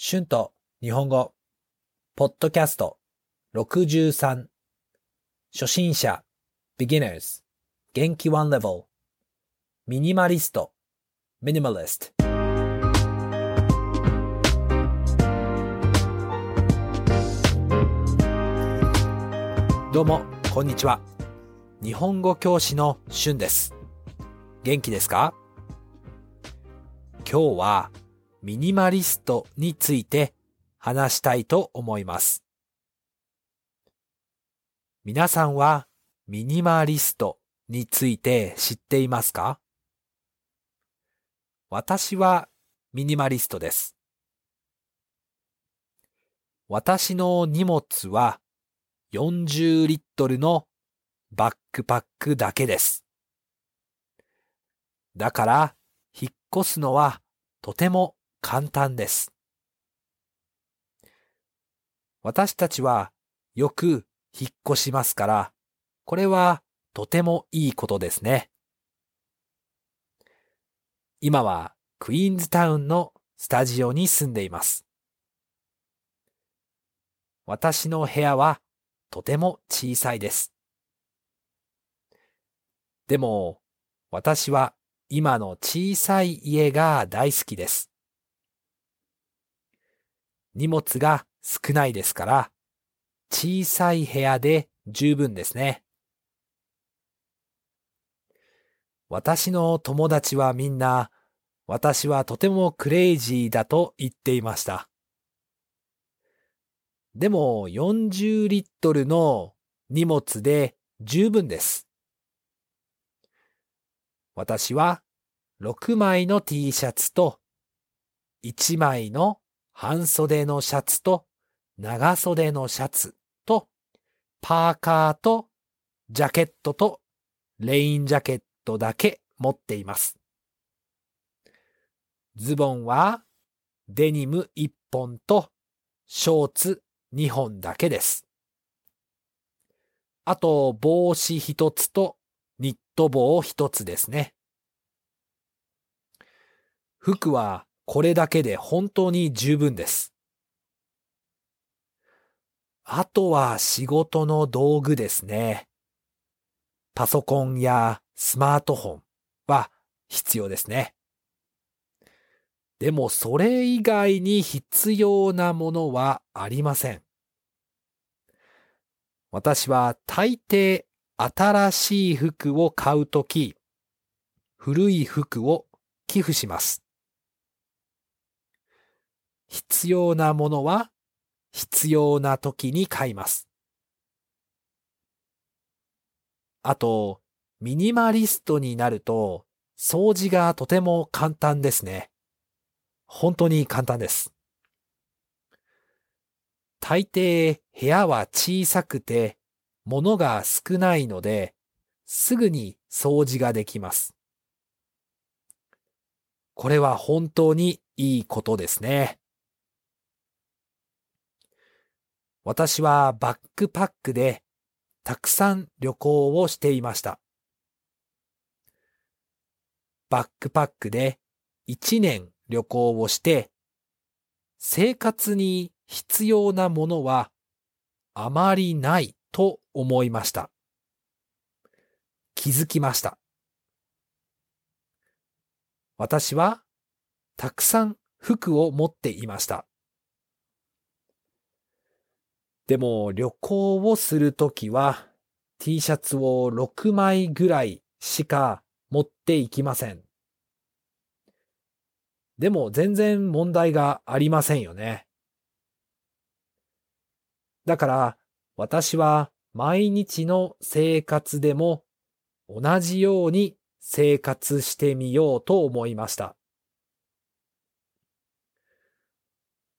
春と日本語、ポッドキャスト。63、初心者、beginners、元気 one level、ミニマリスト、minimalist。どうも、こんにちは。日本語教師の春です。元気ですか？今日はミニマリストについて話したいと思います。皆さんはミニマリストについて知っていますか？私はミニマリストです。私の荷物は40リットルのバックパックだけです。だから、引っ越すのはとても簡単です。私たちはよく引っ越しますから、これはとてもいいことですね。今はクイーンズタウンのスタジオに住んでいます。私の部屋はとても小さいです。でも、私は今の小さい家が大好きです。荷物が少ないですから、小さい部屋で十分ですね。私の友達はみんな、私はとてもクレイジーだと言っていました。でも40リットルの荷物で十分です。私は6枚の T シャツと1枚の半袖のシャツと長袖のシャツとパーカーとジャケットとレインジャケットだけ持っています。ズボンはデニム1本とショーツ2本だけです。あと帽子1つとニット帽1つですね。服はこれだけで本当に十分です。あとは仕事の道具ですね。パソコンやスマートフォンは必要ですね。でもそれ以外に必要なものはありません。私は大抵新しい服を買うとき、古い服を寄付します。必要なものは必要な時に買います。あと、ミニマリストになると掃除がとても簡単ですね。本当に簡単です。大抵部屋は小さくて物が少ないので、すぐに掃除ができます。これは本当にいいことですね。私はバックパックでたくさん旅行をしていました。バックパックで1年旅行をして、生活に必要なものはあまりないと思いました。気づきました。私はたくさん服を持っていました。でも旅行をするときは T シャツを6枚ぐらいしか持っていきません。でも全然問題がありませんよね。だから私は毎日の生活でも同じように生活してみようと思いました。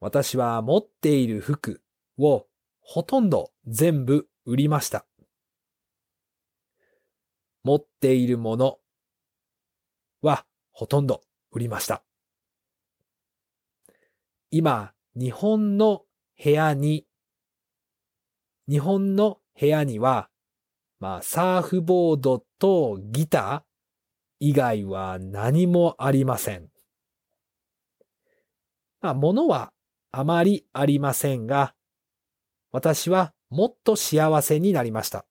私は持っている服をほとんど全部売りました。持っているものはほとんど売りました。今、日本の部屋に、日本の部屋には、まあ、サーフボードとギター以外は何もありません。まあ、物はあまりありませんが、私はもっと幸せになりました。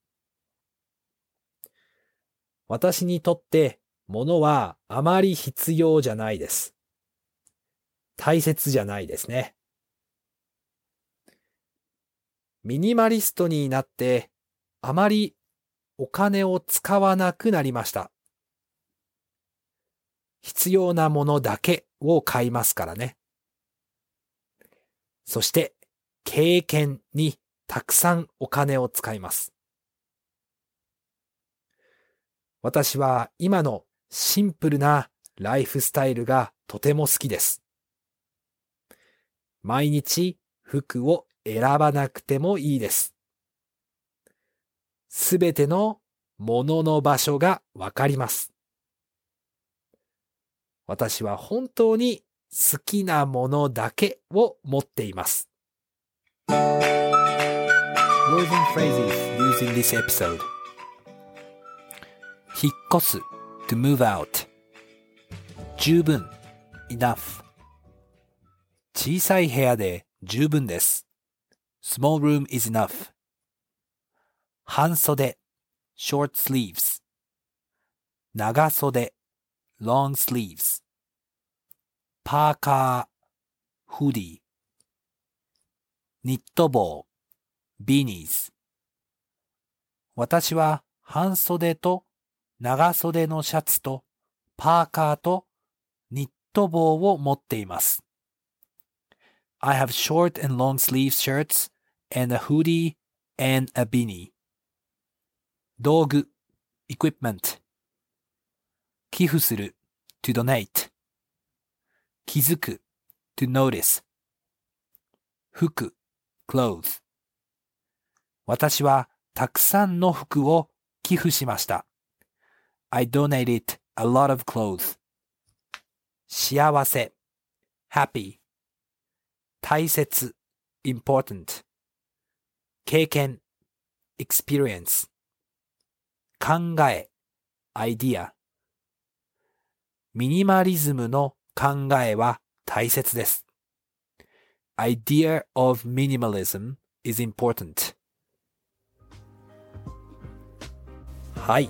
私にとって物はあまり必要じゃないです。大切じゃないですね。ミニマリストになってあまりお金を使わなくなりました。必要なものだけを買いますからね。そして経験にたくさんお金を使います。私は今のシンプルなライフスタイルがとても好きです。毎日服を選ばなくてもいいです。すべてのものの場所がわかります。私は本当に好きなものだけを持っています。Words and phrases used in this episode 引っ越す to move out 十分 enough 小さい部屋で十分です。small room is enough 半袖 short sleeves 長袖 long sleeves パーカー、フディ、ニット帽、ビニーズ。私は半袖と長袖のシャツとパーカーとニット帽を持っています。I have short and long sleeve shirts and a hoodie and a beanie. 道具、equipment 寄付する to donate 気づく to notice 服 clothes 私はたくさんの服を寄付しました。I donated a lot of clothes 幸せ happy 大切 important 経験 experience 考え idea ミニマリズムの考えは大切です。Idea of minimalism is important. はい。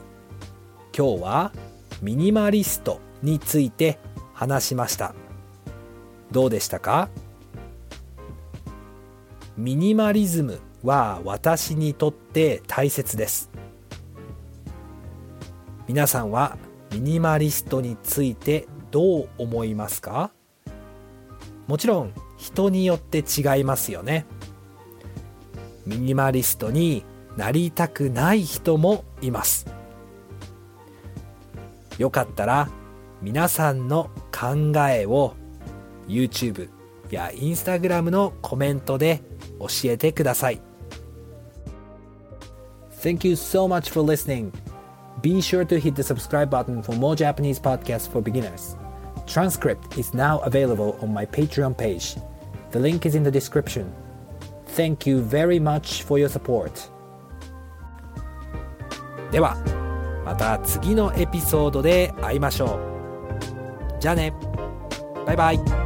今日はミニマリストについて話しました。どうでしたか？ミニマリズムは私にとって大切です。皆さんはミニマリストについてどう思いますか？もちろん人によって違いますよね。ミニマリストになりたくない人もいます。よかったら皆さんの考えを YouTube や Instagram のコメントで教えてください。Thank you so much for listening. Be sure to hit the subscribe button for more Japanese podcasts for beginners. Transcript is now available on my Patreon page. The link is in the description. Thank you very much for your support. では、また次のエピソードで会いましょう。じゃあね。バイバイ。